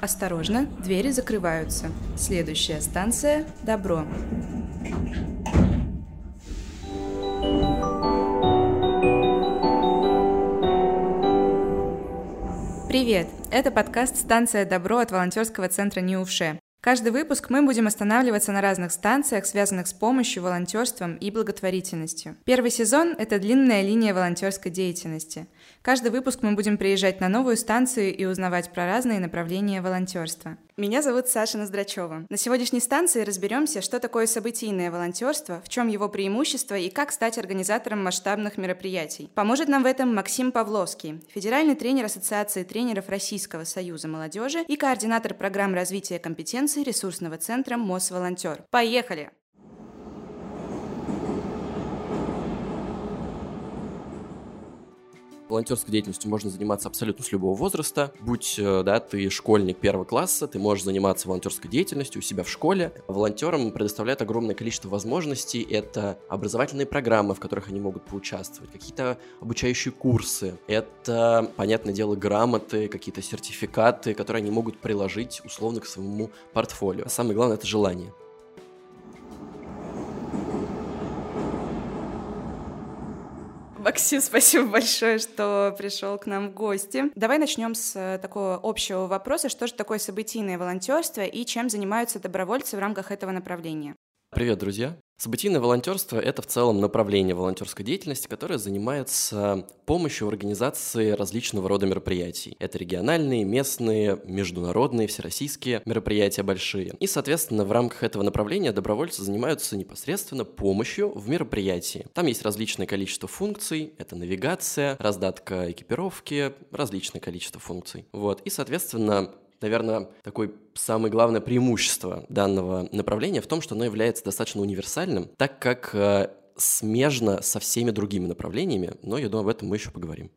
Осторожно, двери закрываются. Следующая станция – Добро. Привет! Это подкаст «Станция Добро» от волонтерского центра Неувше. Каждый выпуск мы будем останавливаться на разных станциях, связанных с помощью, волонтерством и благотворительностью. Первый сезон – это длинная линия волонтерской деятельности. Каждый выпуск мы будем приезжать на новую станцию и узнавать про разные направления волонтерства. Меня зовут Саша Ноздрачева. На сегодняшней станции разберемся, что такое событийное волонтерство, в чем его преимущество и как стать организатором масштабных мероприятий. Поможет нам в этом Максим Павловский, федеральный тренер Ассоциации тренеров Российского союза молодежи и координатор программ развития компетенций ресурсного центра Мосволонтер. Поехали! Волонтерской деятельностью можно заниматься абсолютно с любого возраста. Будь, э, да, ты школьник первого класса, ты можешь заниматься волонтерской деятельностью у себя в школе. Волонтерам предоставляют огромное количество возможностей. Это образовательные программы, в которых они могут поучаствовать, какие-то обучающие курсы. Это, понятное дело, грамоты, какие-то сертификаты, которые они могут приложить условно к своему портфолио. А самое главное — это желание. Максим, спасибо большое, что пришел к нам в гости. Давай начнем с э, такого общего вопроса, что же такое событийное волонтерство и чем занимаются добровольцы в рамках этого направления. Привет, друзья! Событийное волонтерство – это в целом направление волонтерской деятельности, которое занимается помощью в организации различного рода мероприятий. Это региональные, местные, международные, всероссийские мероприятия большие. И, соответственно, в рамках этого направления добровольцы занимаются непосредственно помощью в мероприятии. Там есть различное количество функций. Это навигация, раздатка экипировки, различное количество функций. Вот. И, соответственно, наверное, такое самое главное преимущество данного направления в том, что оно является достаточно универсальным, так как э, смежно со всеми другими направлениями, но я думаю, об этом мы еще поговорим.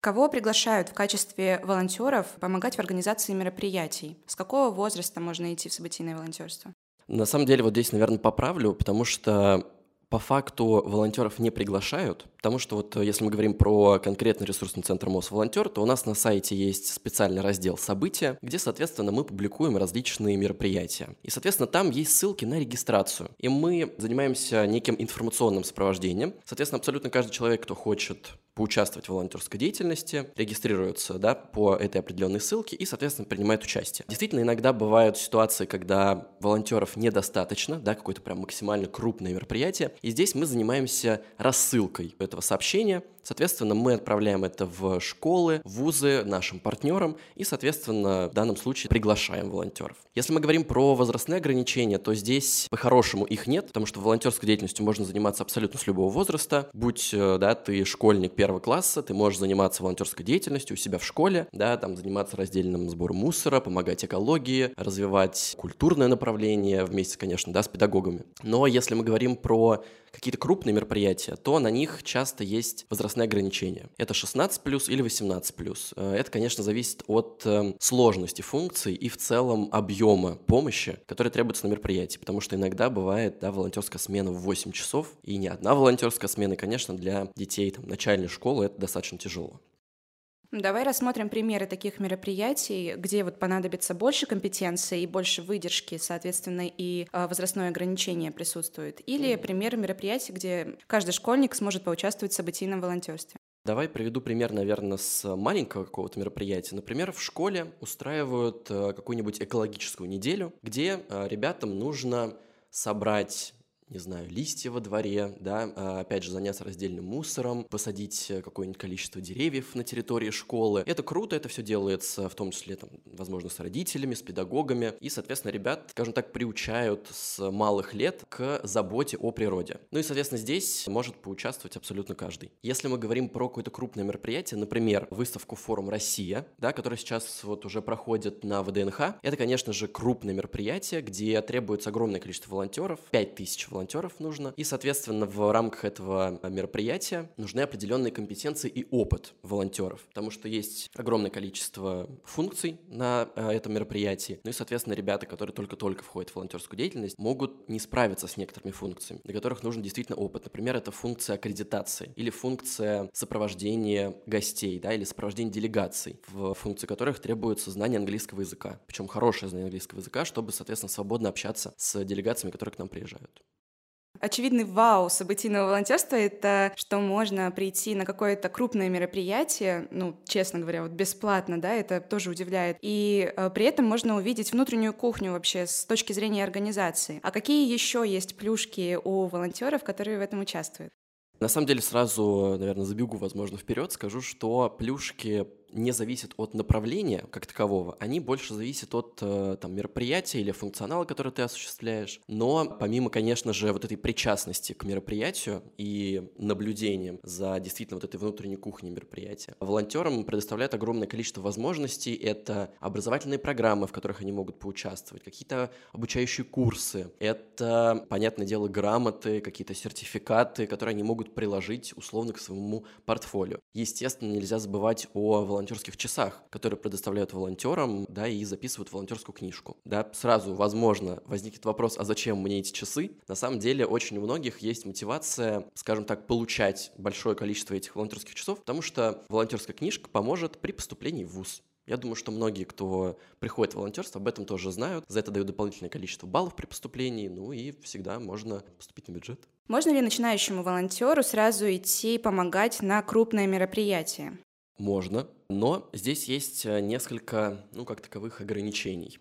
Кого приглашают в качестве волонтеров помогать в организации мероприятий? С какого возраста можно идти в событийное волонтерство? На самом деле, вот здесь, наверное, поправлю, потому что по факту волонтеров не приглашают, потому что вот э, если мы говорим про конкретный ресурсный центр Мосволонтер, то у нас на сайте есть специальный раздел «События», где, соответственно, мы публикуем различные мероприятия. И, соответственно, там есть ссылки на регистрацию. И мы занимаемся неким информационным сопровождением. Соответственно, абсолютно каждый человек, кто хочет поучаствовать в волонтерской деятельности, регистрируется да, по этой определенной ссылке и, соответственно, принимает участие. Действительно, иногда бывают ситуации, когда волонтеров недостаточно, да, какое-то прям максимально крупное мероприятие, и здесь мы занимаемся рассылкой этого сообщения, Соответственно, мы отправляем это в школы, вузы, нашим партнерам и, соответственно, в данном случае приглашаем волонтеров. Если мы говорим про возрастные ограничения, то здесь по-хорошему их нет, потому что волонтерской деятельностью можно заниматься абсолютно с любого возраста. Будь, э, да, ты школьник первого класса, ты можешь заниматься волонтерской деятельностью у себя в школе, да, там заниматься раздельным сбором мусора, помогать экологии, развивать культурное направление вместе, конечно, да, с педагогами. Но если мы говорим про какие-то крупные мероприятия, то на них часто есть возрастные ограничения. Это 16 плюс или 18 плюс. Э, это, конечно, зависит от э, сложности функций и в целом объема помощи, который требуется на мероприятии, потому что иногда бывает да, волонтерская смена в 8 часов, и не одна волонтерская смена, конечно, для детей там, начальной школы это достаточно тяжело. Давай рассмотрим примеры таких мероприятий, где вот понадобится больше компетенции и больше выдержки, соответственно, и а, возрастное ограничение присутствует. Или примеры мероприятий, где каждый школьник сможет поучаствовать в событийном волонтерстве. Давай приведу пример, наверное, с маленького какого-то мероприятия. Например, в школе устраивают э, какую-нибудь экологическую неделю, где э, ребятам нужно собрать не знаю, листья во дворе, да, а, опять же, заняться раздельным мусором, посадить э, какое-нибудь количество деревьев на территории школы. Это круто, это все делается в том числе, там, возможно, с родителями, с педагогами, и, соответственно, ребят, скажем так, приучают с малых лет к заботе о природе. Ну и, соответственно, здесь может поучаствовать абсолютно каждый. Если мы говорим про какое-то крупное мероприятие, например, выставку «Форум Россия», да, которая сейчас вот уже проходит на ВДНХ, это, конечно же, крупное мероприятие, где требуется огромное количество волонтеров, 5000 волонтеров, волонтеров нужно. И, соответственно, в рамках этого мероприятия нужны определенные компетенции и опыт волонтеров, потому что есть огромное количество функций на э, этом мероприятии. Ну и, соответственно, ребята, которые только-только входят в волонтерскую деятельность, могут не справиться с некоторыми функциями, для которых нужен действительно опыт. Например, это функция аккредитации или функция сопровождения гостей, да, или сопровождения делегаций, в функции которых требуется знание английского языка. Причем хорошее знание английского языка, чтобы, соответственно, свободно общаться с делегациями, которые к нам приезжают. Очевидный вау событийного волонтерства — это что можно прийти на какое-то крупное мероприятие, ну, честно говоря, вот бесплатно, да, это тоже удивляет. И э, при этом можно увидеть внутреннюю кухню вообще с точки зрения организации. А какие еще есть плюшки у волонтеров, которые в этом участвуют? На самом деле сразу, наверное, забегу, возможно, вперед, скажу, что плюшки не зависят от направления как такового, они больше зависят от э, там, мероприятия или функционала, который ты осуществляешь. Но помимо, конечно же, вот этой причастности к мероприятию и наблюдением за действительно вот этой внутренней кухней мероприятия, волонтерам предоставляют огромное количество возможностей. Это образовательные программы, в которых они могут поучаствовать, какие-то обучающие курсы, это, понятное дело, грамоты, какие-то сертификаты, которые они могут приложить условно к своему портфолио. Естественно, нельзя забывать о волонтерских часах, которые предоставляют волонтерам, да, и записывают волонтерскую книжку. Да, сразу, возможно, возникнет вопрос, а зачем мне эти часы? На самом деле, очень у многих есть мотивация, скажем так, получать большое количество этих волонтерских часов, потому что волонтерская книжка поможет при поступлении в ВУЗ. Я думаю, что многие, кто приходит в волонтерство, об этом тоже знают. За это дают дополнительное количество баллов при поступлении, ну и всегда можно поступить на бюджет. Можно ли начинающему волонтеру сразу идти помогать на крупное мероприятие? Можно, но здесь есть э, несколько, ну, как таковых ограничений.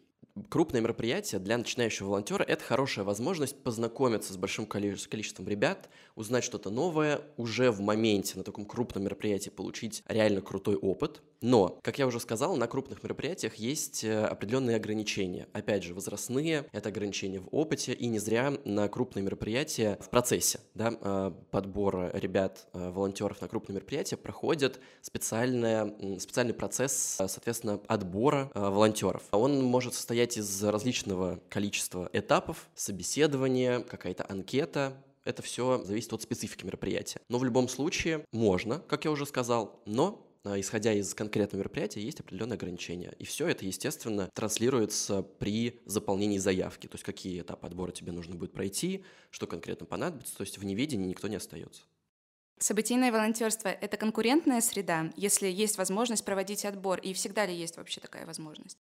Крупное мероприятие для начинающего волонтера – это хорошая возможность познакомиться с большим количеством ребят, узнать что-то новое, уже в моменте на таком крупном мероприятии получить реально крутой опыт – но, как я уже сказал, на крупных мероприятиях есть э, определенные ограничения. Опять же, возрастные, это ограничения в опыте, и не зря на крупные мероприятия в процессе да, э, подбора ребят, э, волонтеров на крупные мероприятия проходит специальная, специальный процесс, соответственно, отбора волонтеров. Он может состоять из различного количества этапов, собеседования, какая-то анкета, это все зависит от специфики мероприятия. Но в любом случае можно, как я уже сказал, но исходя из конкретного мероприятия, есть определенные ограничения. И все это, естественно, транслируется при заполнении заявки. То есть какие этапы отбора тебе нужно будет пройти, что конкретно понадобится. То есть в неведении никто не остается. Событийное волонтерство – это конкурентная среда, если есть возможность проводить отбор, и всегда ли есть вообще такая возможность?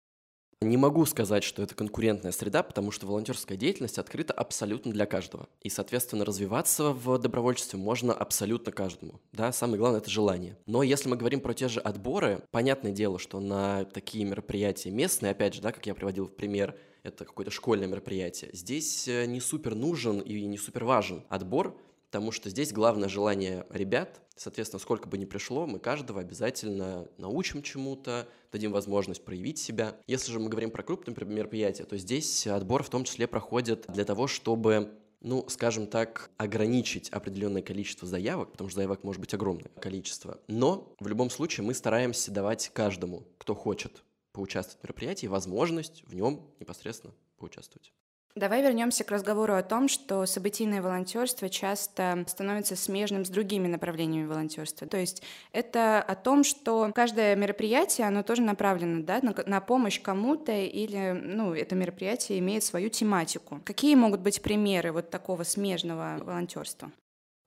Не могу сказать, что это конкурентная среда, потому что волонтерская деятельность открыта абсолютно для каждого. И, соответственно, развиваться в добровольчестве можно абсолютно каждому. Да, самое главное – это желание. Но если мы говорим про те же отборы, понятное дело, что на такие мероприятия местные, опять же, да, как я приводил в пример, это какое-то школьное мероприятие, здесь э, не супер нужен и не супер важен отбор, потому что здесь главное желание ребят. Соответственно, сколько бы ни пришло, мы каждого обязательно научим чему-то, дадим возможность проявить себя. Если же мы говорим про крупные мероприятия, то здесь отбор в том числе проходит для того, чтобы ну, скажем так, ограничить определенное количество заявок, потому что заявок может быть огромное количество. Но в любом случае мы стараемся давать каждому, кто хочет поучаствовать в мероприятии, возможность в нем непосредственно поучаствовать. Давай вернемся к разговору о том, что событийное волонтерство часто становится смежным с другими направлениями волонтерства. То есть это о том, что каждое мероприятие, оно тоже направлено да, на, на помощь кому-то или ну, это мероприятие имеет свою тематику. Какие могут быть примеры вот такого смежного волонтерства?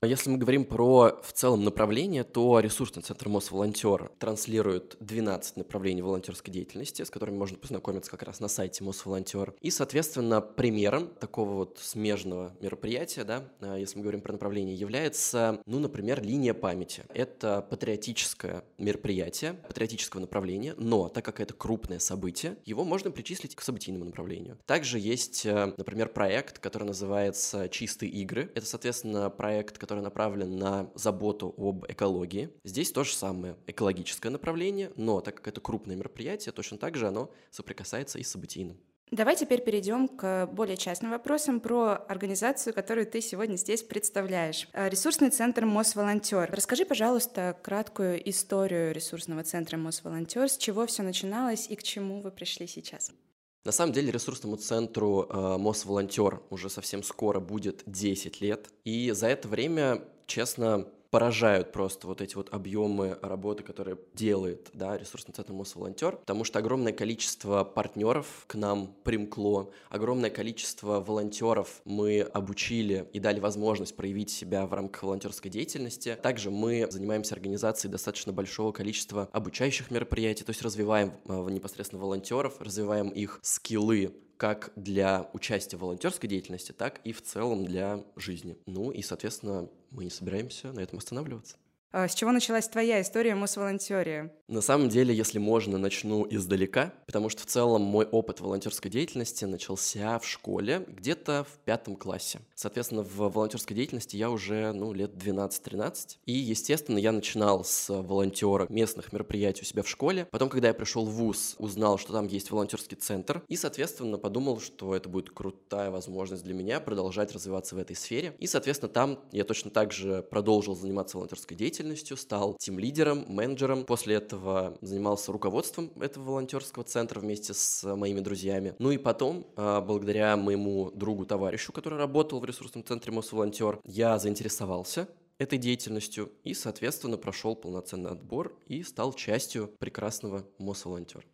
Если мы говорим про в целом направление, то ресурсный центр Мосволонтер транслирует 12 направлений волонтерской деятельности, с которыми можно познакомиться как раз на сайте Мосволонтер. И, соответственно, примером такого вот смежного мероприятия, да, а, если мы говорим про направление, является, ну, например, линия памяти. Это патриотическое мероприятие, патриотического направления, но так как это крупное событие, его можно причислить к событийному направлению. Также есть, э, например, проект, который называется «Чистые игры». Это, соответственно, проект, который который направлен на заботу об экологии. Здесь то же самое, экологическое направление, но так как это крупное мероприятие, точно так же оно соприкасается и с событийным. Давай теперь перейдем к более частным вопросам про организацию, которую ты сегодня здесь представляешь. Ресурсный центр Мосволонтер. Расскажи, пожалуйста, краткую историю ресурсного центра Мосволонтер, с чего все начиналось и к чему вы пришли сейчас. На самом деле ресурсному центру э, Мосволонтер уже совсем скоро будет 10 лет, и за это время, честно, поражают просто вот эти вот объемы работы, которые делает да, ресурсный центр Мосволонтер, потому что огромное количество партнеров к нам примкло, огромное количество волонтеров мы обучили и дали возможность проявить себя в рамках волонтерской деятельности. Также мы занимаемся организацией достаточно большого количества обучающих мероприятий, то есть развиваем э, непосредственно волонтеров, развиваем их скиллы как для участия в волонтерской деятельности, так и в целом для жизни. Ну и, соответственно, мы не собираемся на этом останавливаться. А с чего началась твоя история Мосволонтерии? На самом деле, если можно, начну издалека, потому что в целом мой опыт волонтерской деятельности начался в школе, где-то в пятом классе. Соответственно, в волонтерской деятельности я уже, ну, лет 12-13. И, естественно, я начинал с волонтера местных мероприятий у себя в школе. Потом, когда я пришел в ВУЗ, узнал, что там есть волонтерский центр. И, соответственно, подумал, что это будет крутая возможность для меня продолжать развиваться в этой сфере. И, соответственно, там я точно так же продолжил заниматься волонтерской деятельностью, деятельностью, стал тим-лидером, менеджером. После этого занимался руководством этого волонтерского центра вместе с моими друзьями. Ну и потом, а, благодаря моему другу-товарищу, который работал в ресурсном центре Мосволонтер, я заинтересовался этой деятельностью и, соответственно, прошел полноценный отбор и стал частью прекрасного Мосволонтер.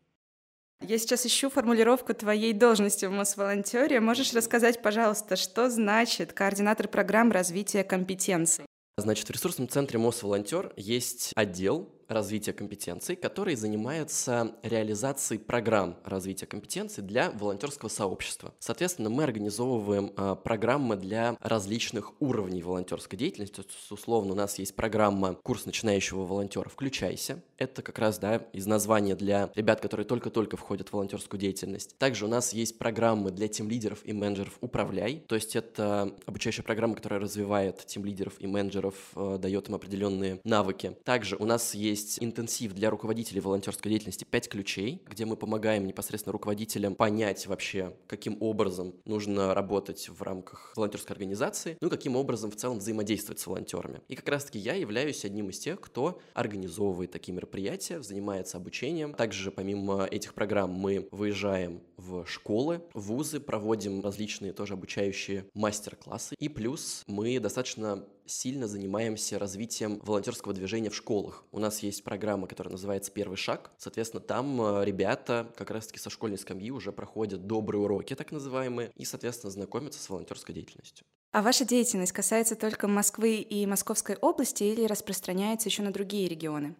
Я сейчас ищу формулировку твоей должности в Мосволонтере. Можешь рассказать, пожалуйста, что значит координатор программ развития компетенций? Значит, в ресурсном центре Мосволонтер есть отдел, развития компетенций, который занимается реализацией программ развития компетенций для волонтерского сообщества. Соответственно, мы организовываем э, программы для различных уровней волонтерской деятельности. Условно, у нас есть программа «Курс начинающего волонтера. Включайся». Это как раз да, из названия для ребят, которые только-только входят в волонтерскую деятельность. Также у нас есть программы для тим-лидеров и менеджеров «Управляй». То есть это обучающая программа, которая развивает тим-лидеров и менеджеров, э, дает им определенные навыки. Также у нас есть есть интенсив для руководителей волонтерской деятельности «Пять ключей», где мы помогаем непосредственно руководителям понять вообще, каким образом нужно работать в рамках волонтерской организации, ну и каким образом в целом взаимодействовать с волонтерами. И как раз-таки я являюсь одним из тех, кто организовывает такие мероприятия, занимается обучением. Также помимо этих программ мы выезжаем в школы, в вузы, проводим различные тоже обучающие мастер-классы. И плюс мы достаточно сильно занимаемся развитием волонтерского движения в школах. У нас есть программа, которая называется «Первый шаг». Соответственно, там э, ребята как раз-таки со школьной скамьи уже проходят добрые уроки, так называемые, и, соответственно, знакомятся с волонтерской деятельностью. А ваша деятельность касается только Москвы и Московской области или распространяется еще на другие регионы?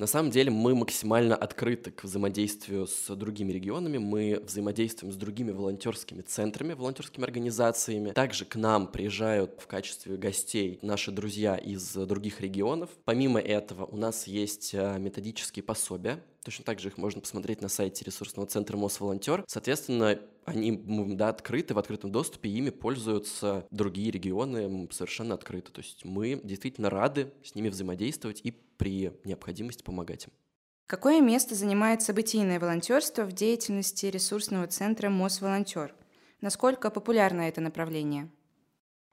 На самом деле мы максимально открыты к взаимодействию с другими регионами, мы взаимодействуем с другими волонтерскими центрами, волонтерскими организациями. Также к нам приезжают в качестве гостей наши друзья из других регионов. Помимо этого у нас есть э, методические пособия, Точно так же их можно посмотреть на сайте ресурсного центра Мосволонтер. Соответственно, они да, открыты, в открытом доступе, ими пользуются другие регионы совершенно открыто. То есть мы действительно рады с ними взаимодействовать и при необходимости помогать им. Какое место занимает событийное волонтерство в деятельности ресурсного центра Мосволонтер? Насколько популярно это направление?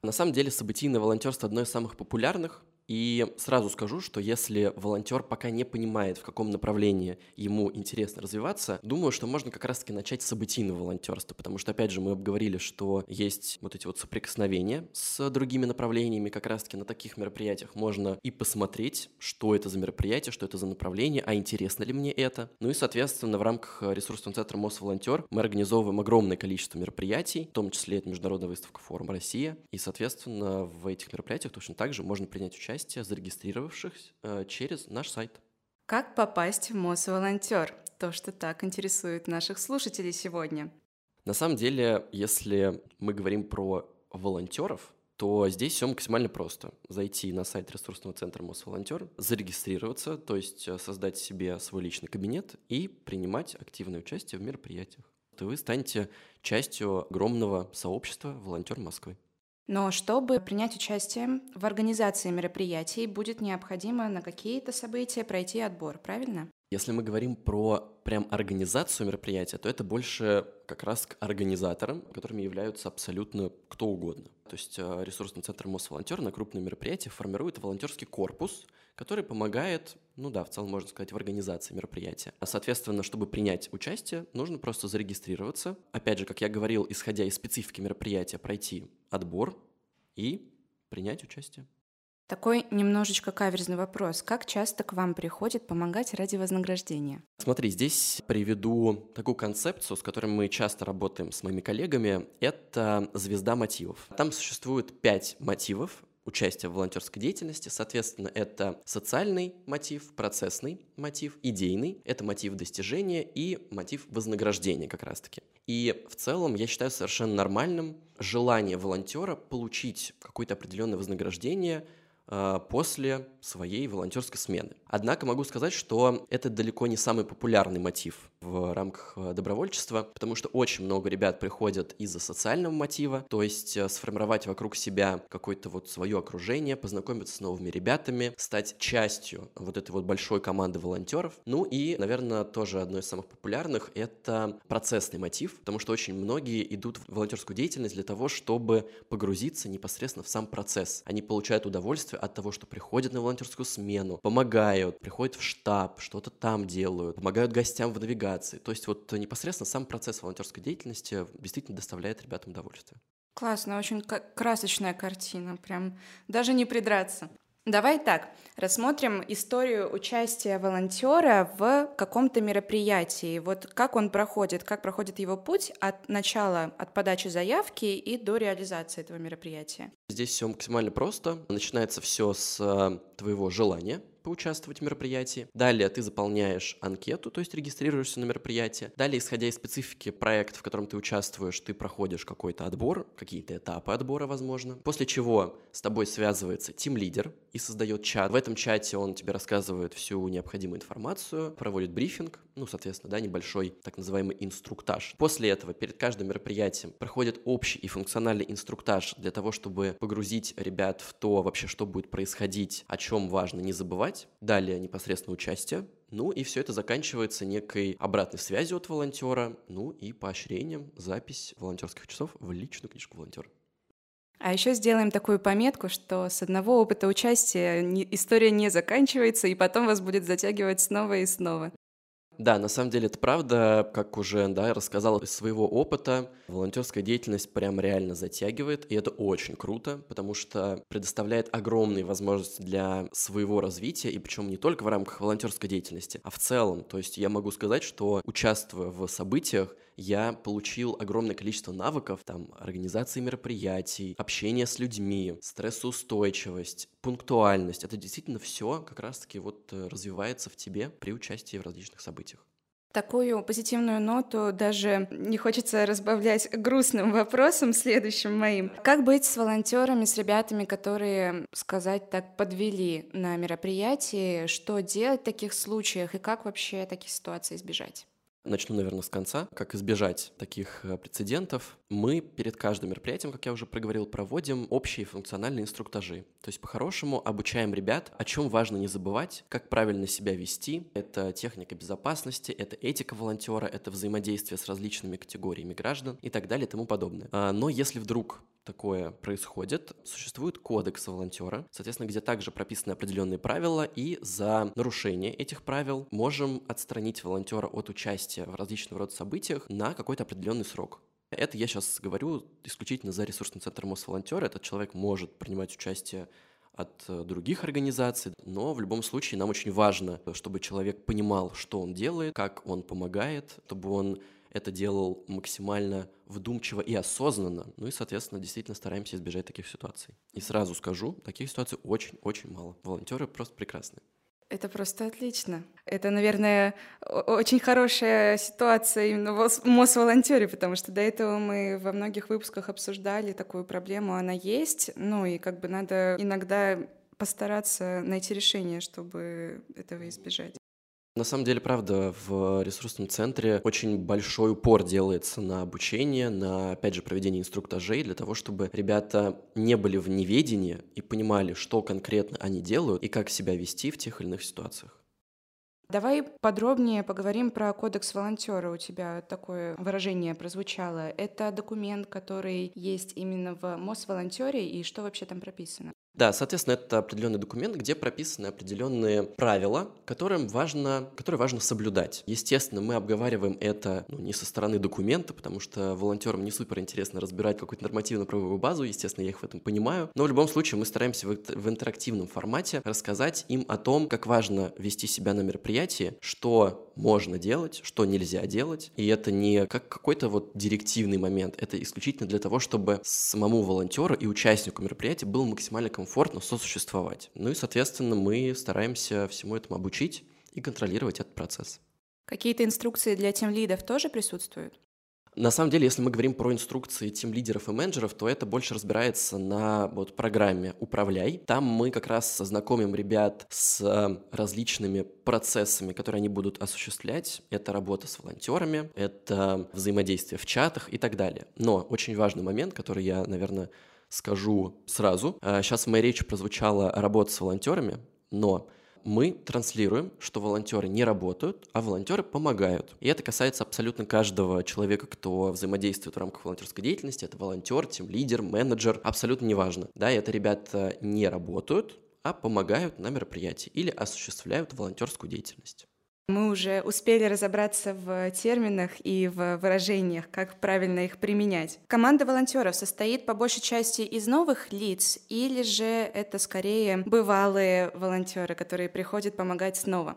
На самом деле событийное волонтерство одно из самых популярных. И сразу скажу, что если волонтер пока не понимает, в каком направлении ему интересно развиваться, думаю, что можно как раз-таки начать с событийного волонтерства, потому что, опять же, мы обговорили, что есть вот эти вот соприкосновения с другими направлениями, как раз-таки на таких мероприятиях можно и посмотреть, что это за мероприятие, что это за направление, а интересно ли мне это. Ну и, соответственно, в рамках ресурсного центра Мосволонтер мы организовываем огромное количество мероприятий, в том числе это международная выставка «Форум Россия», и, соответственно, в этих мероприятиях точно так же можно принять участие участия зарегистрировавшихся э, через наш сайт. Как попасть в МОС-волонтер? То, что так интересует наших слушателей сегодня. На самом деле, если мы говорим про волонтеров, то здесь все максимально просто. Зайти на сайт ресурсного центра Мосволонтер, зарегистрироваться, то есть э, создать себе свой личный кабинет и принимать активное участие в мероприятиях. И вы станете частью огромного сообщества волонтер Москвы. Но чтобы принять участие в организации мероприятий, будет необходимо на какие-то события пройти отбор, правильно? Если мы говорим про прям организацию мероприятия, то это больше как раз к организаторам, которыми являются абсолютно кто угодно. То есть э, ресурсный центр Мосволонтер на крупные мероприятия формирует волонтерский корпус, который помогает, ну да, в целом можно сказать, в организации мероприятия. А, соответственно, чтобы принять участие, нужно просто зарегистрироваться. Опять же, как я говорил, исходя из специфики мероприятия, пройти отбор и принять участие. Такой немножечко каверзный вопрос. Как часто к вам приходит помогать ради вознаграждения? Смотри, здесь приведу такую концепцию, с которой мы часто работаем с моими коллегами. Это звезда мотивов. Там существует пять мотивов, участия в волонтерской деятельности. Соответственно, это социальный мотив, процессный мотив, идейный, это мотив достижения и мотив вознаграждения как раз-таки. И в целом я считаю совершенно нормальным желание волонтера получить какое-то определенное вознаграждение – после своей волонтерской смены. Однако могу сказать, что это далеко не самый популярный мотив в рамках э, добровольчества, потому что очень много ребят приходят из-за социального мотива, то есть э, сформировать вокруг себя какое-то вот свое окружение, познакомиться с новыми ребятами, стать частью вот этой вот большой команды волонтеров. Ну и, наверное, тоже одно из самых популярных — это процессный мотив, потому что очень многие идут в волонтерскую деятельность для того, чтобы погрузиться непосредственно в сам процесс. Они получают удовольствие от того, что приходят на волонтерскую смену, помогают, приходят в штаб, что-то там делают, помогают гостям в навигации. То есть вот непосредственно сам процесс волонтерской деятельности действительно доставляет ребятам удовольствие. Классно, очень красочная картина, прям даже не придраться. Давай так, рассмотрим историю участия волонтера в каком-то мероприятии. Вот как он проходит, как проходит его путь от начала, от подачи заявки и до реализации этого мероприятия. Здесь все максимально просто. Начинается все с э, твоего желания, поучаствовать в мероприятии. Далее ты заполняешь анкету, то есть регистрируешься на мероприятие. Далее, исходя из специфики проекта, в котором ты участвуешь, ты проходишь какой-то отбор, какие-то этапы отбора, возможно. После чего с тобой связывается тим-лидер и создает чат. В этом чате он тебе рассказывает всю необходимую информацию, проводит брифинг, ну, соответственно, да, небольшой так называемый инструктаж. После этого перед каждым мероприятием проходит общий и функциональный инструктаж для того, чтобы погрузить ребят в то вообще, что будет происходить, о чем важно не забывать, далее непосредственно участие, ну и все это заканчивается некой обратной связью от волонтера, ну и поощрением запись волонтерских часов в личную книжку волонтера. А еще сделаем такую пометку, что с одного опыта участия история не заканчивается, и потом вас будет затягивать снова и снова. Да, на самом деле это правда, как уже да, рассказал из своего опыта, волонтерская деятельность прям реально затягивает, и это очень круто, потому что предоставляет огромные возможности для своего развития, и причем не только в рамках волонтерской деятельности, а в целом. То есть я могу сказать, что участвуя в событиях, я получил огромное количество навыков, там, организации мероприятий, общения с людьми, стрессоустойчивость, пунктуальность. Это действительно все как раз-таки вот э, развивается в тебе при участии в различных событиях. Такую позитивную ноту даже не хочется разбавлять грустным вопросом следующим моим. Как быть с волонтерами, с ребятами, которые, сказать так, подвели на мероприятии? Что делать в таких случаях и как вообще таких ситуаций избежать? Начну, наверное, с конца. Как избежать таких э, прецедентов? Мы перед каждым мероприятием, как я уже проговорил, проводим общие функциональные инструктажи. То есть, по-хорошему, обучаем ребят, о чем важно не забывать, как правильно себя вести. Это техника безопасности, это этика волонтера, это взаимодействие с различными категориями граждан и так далее и тому подобное. А, но если вдруг такое происходит, существует кодекс волонтера, соответственно, где также прописаны определенные правила, и за нарушение этих правил можем отстранить волонтера от участия в различного рода событиях на какой-то определенный срок. Это я сейчас говорю исключительно за ресурсный центр Мосволонтера. Этот человек может принимать участие от э, других организаций, но в любом случае нам очень важно, чтобы человек понимал, что он делает, как он помогает, чтобы он это делал максимально вдумчиво и осознанно. Ну и, соответственно, действительно стараемся избежать таких ситуаций. И сразу скажу, таких ситуаций очень-очень мало. Волонтеры просто прекрасные. Это просто отлично. Это, наверное, очень хорошая ситуация именно в Мосволонтере, потому что до этого мы во многих выпусках обсуждали такую проблему, она есть, ну и как бы надо иногда постараться найти решение, чтобы этого избежать. На самом деле, правда, в ресурсном центре очень большой упор делается на обучение, на, опять же, проведение инструктажей для того, чтобы ребята не были в неведении и понимали, что конкретно они делают и как себя вести в тех или иных ситуациях. Давай подробнее поговорим про кодекс волонтера. У тебя такое выражение прозвучало. Это документ, который есть именно в Мосволонтере, и что вообще там прописано? Да, соответственно, это определенный документ, где прописаны определенные правила, которым важно, которые важно соблюдать. Естественно, мы обговариваем это ну, не со стороны документа, потому что волонтерам не супер интересно разбирать какую-то нормативно-правовую базу, естественно, я их в этом понимаю. Но в любом случае мы стараемся в, в интерактивном формате рассказать им о том, как важно вести себя на мероприятии, что можно делать, что нельзя делать. И это не как какой-то вот директивный момент, это исключительно для того, чтобы самому волонтеру и участнику мероприятия было максимально комфортно сосуществовать. Ну и, соответственно, мы стараемся всему этому обучить и контролировать этот процесс. Какие-то инструкции для тем лидов тоже присутствуют? На самом деле, если мы говорим про инструкции тем лидеров и менеджеров, то это больше разбирается на вот, программе «Управляй». Там мы как раз знакомим ребят с различными процессами, которые они будут осуществлять. Это работа с волонтерами, это взаимодействие в чатах и так далее. Но очень важный момент, который я, наверное, скажу сразу. Сейчас а, в моей речи прозвучала работа с волонтерами, но мы транслируем, что волонтеры не работают, а волонтеры помогают. И это касается абсолютно каждого человека, кто взаимодействует в рамках волонтерской деятельности. Это волонтер, тем лидер, менеджер, абсолютно неважно. Да, это ребята не работают, а помогают на мероприятии или осуществляют волонтерскую деятельность. Мы уже успели разобраться в терминах и в выражениях, как правильно их применять. Команда волонтеров состоит по большей части из новых лиц, или же это скорее бывалые волонтеры, которые приходят помогать снова?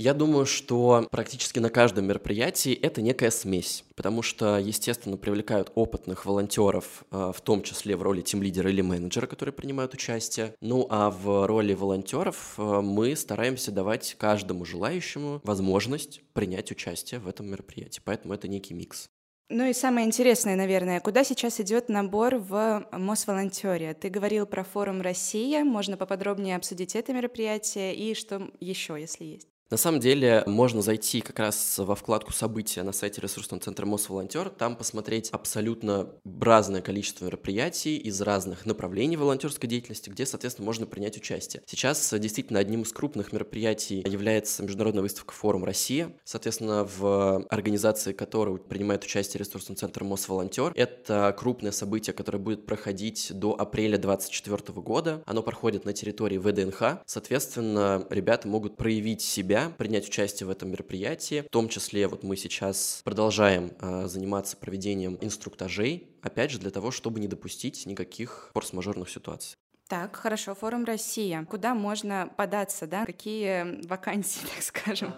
Я думаю, что практически на каждом мероприятии это некая смесь, потому что, естественно, привлекают опытных волонтеров, э, в том числе в роли тим-лидера или менеджера, которые принимают участие. Ну а в роли волонтеров э, мы стараемся давать каждому желающему возможность принять участие в этом мероприятии, поэтому это некий микс. Ну и самое интересное, наверное, куда сейчас идет набор в Мосволонтере? Ты говорил про форум «Россия», можно поподробнее обсудить это мероприятие и что еще, если есть? На самом деле можно зайти как раз во вкладку «События» на сайте ресурсного центра Мосволонтер, там посмотреть абсолютно разное количество мероприятий из разных направлений волонтерской деятельности, где, соответственно, можно принять участие. Сейчас действительно одним из крупных мероприятий является международная выставка «Форум Россия», соответственно, в организации которой принимает участие ресурсный центр Мосволонтер. Это крупное событие, которое будет проходить до апреля 2024 года. Оно проходит на территории ВДНХ. Соответственно, ребята могут проявить себя себя, принять участие в этом мероприятии. В том числе вот мы сейчас продолжаем э, заниматься проведением инструктажей, опять же, для того, чтобы не допустить никаких форс-мажорных ситуаций. Так, хорошо, форум «Россия». Куда можно податься, да? Какие вакансии, так скажем?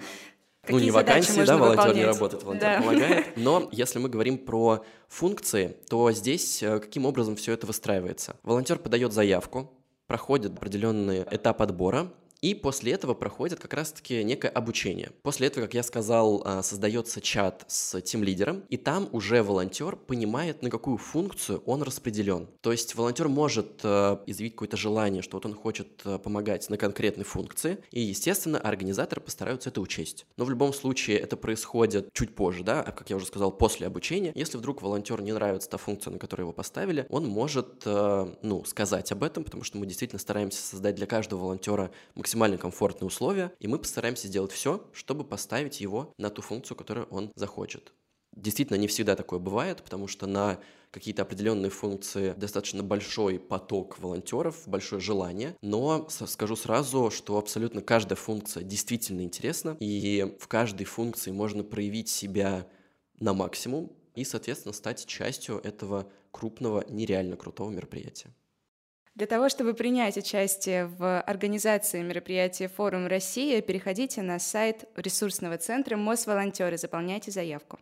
Какие ну, не вакансии, да, волонтер выполнять? не работает, волонтер да. помогает. Но если мы говорим про функции, то здесь э, каким образом все это выстраивается? Волонтер подает заявку, проходит определенный этап отбора, и после этого проходит как раз-таки некое обучение. После этого, как я сказал, а, создается чат с тем лидером, и там уже волонтер понимает, на какую функцию он распределен. То есть волонтер может э, изъявить какое-то желание, что вот он хочет э, помогать на конкретной функции, и, естественно, организаторы постараются это учесть. Но в любом случае это происходит чуть позже, да, а, как я уже сказал, после обучения. Если вдруг волонтеру не нравится та функция, на которую его поставили, он может, э, ну, сказать об этом, потому что мы действительно стараемся создать для каждого волонтера максимально максимально комфортные условия, и мы постараемся сделать все, чтобы поставить его на ту функцию, которую он захочет. Действительно, не всегда такое бывает, потому что на какие-то определенные функции достаточно большой поток волонтеров, большое желание, но скажу сразу, что абсолютно каждая функция действительно интересна, и в каждой функции можно проявить себя на максимум и, соответственно, стать частью этого крупного, нереально крутого мероприятия. Для того, чтобы принять участие в организации мероприятия «Форум Россия», переходите на сайт ресурсного центра «Мосволонтеры», заполняйте заявку.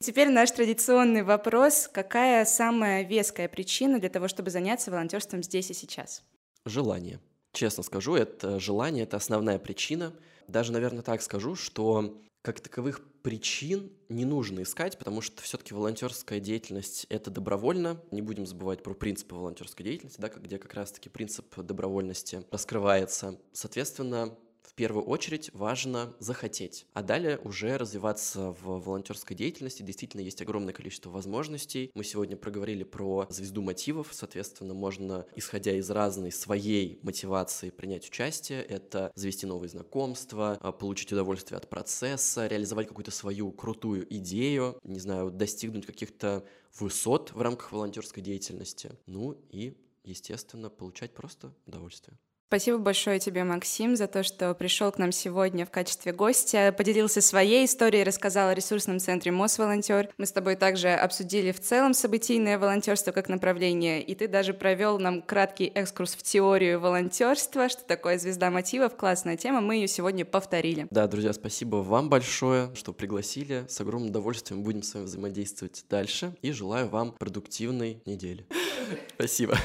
Теперь наш традиционный вопрос. Какая самая веская причина для того, чтобы заняться волонтерством здесь и сейчас? Желание. Честно скажу, это желание – это основная причина. Даже, наверное, так скажу, что как таковых причин не нужно искать, потому что все-таки волонтерская деятельность это добровольно. Не будем забывать про принципы волонтерской деятельности, да, где как раз-таки принцип добровольности раскрывается. Соответственно, в первую очередь важно захотеть, а далее уже развиваться в волонтерской деятельности. Действительно, есть огромное количество возможностей. Мы сегодня проговорили про звезду мотивов, соответственно, можно, исходя из разной своей мотивации, принять участие. Это завести новые знакомства, а, получить удовольствие от процесса, реализовать какую-то свою крутую идею, не знаю, достигнуть каких-то высот в рамках волонтерской деятельности. Ну и естественно, получать просто удовольствие. Спасибо большое тебе, Максим, за то, что пришел к нам сегодня в качестве гостя, поделился своей историей, рассказал о ресурсном центре Мосволонтер. Мы с тобой также обсудили в целом событийное волонтерство как направление, и ты даже провел нам краткий экскурс в теорию волонтерства, что такое звезда мотивов, классная тема, мы ее сегодня повторили. Да, друзья, спасибо вам большое, что пригласили. С огромным удовольствием будем с вами взаимодействовать дальше, и желаю вам продуктивной недели. Спасибо.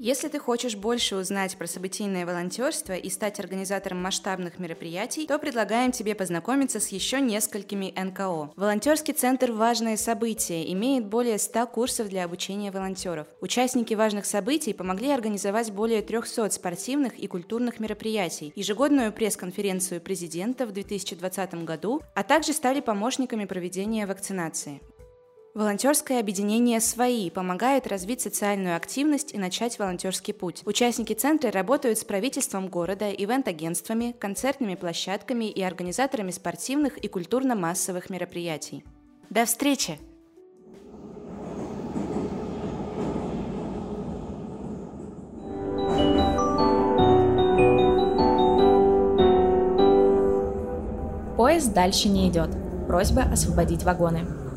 Если ты хочешь больше узнать про событийное волонтерство и стать организатором масштабных мероприятий, то предлагаем тебе познакомиться с еще несколькими НКО. Волонтерский центр «Важные события» имеет более 100 курсов для обучения волонтеров. Участники важных событий помогли организовать более 300 спортивных и культурных мероприятий, ежегодную пресс-конференцию президента в 2020 году, а также стали помощниками проведения вакцинации. Волонтерское объединение «Свои» помогает развить социальную активность и начать волонтерский путь. Участники центра работают с правительством города, ивент-агентствами, концертными площадками и организаторами спортивных и культурно-массовых мероприятий. До встречи! Поезд дальше не идет. Просьба освободить вагоны.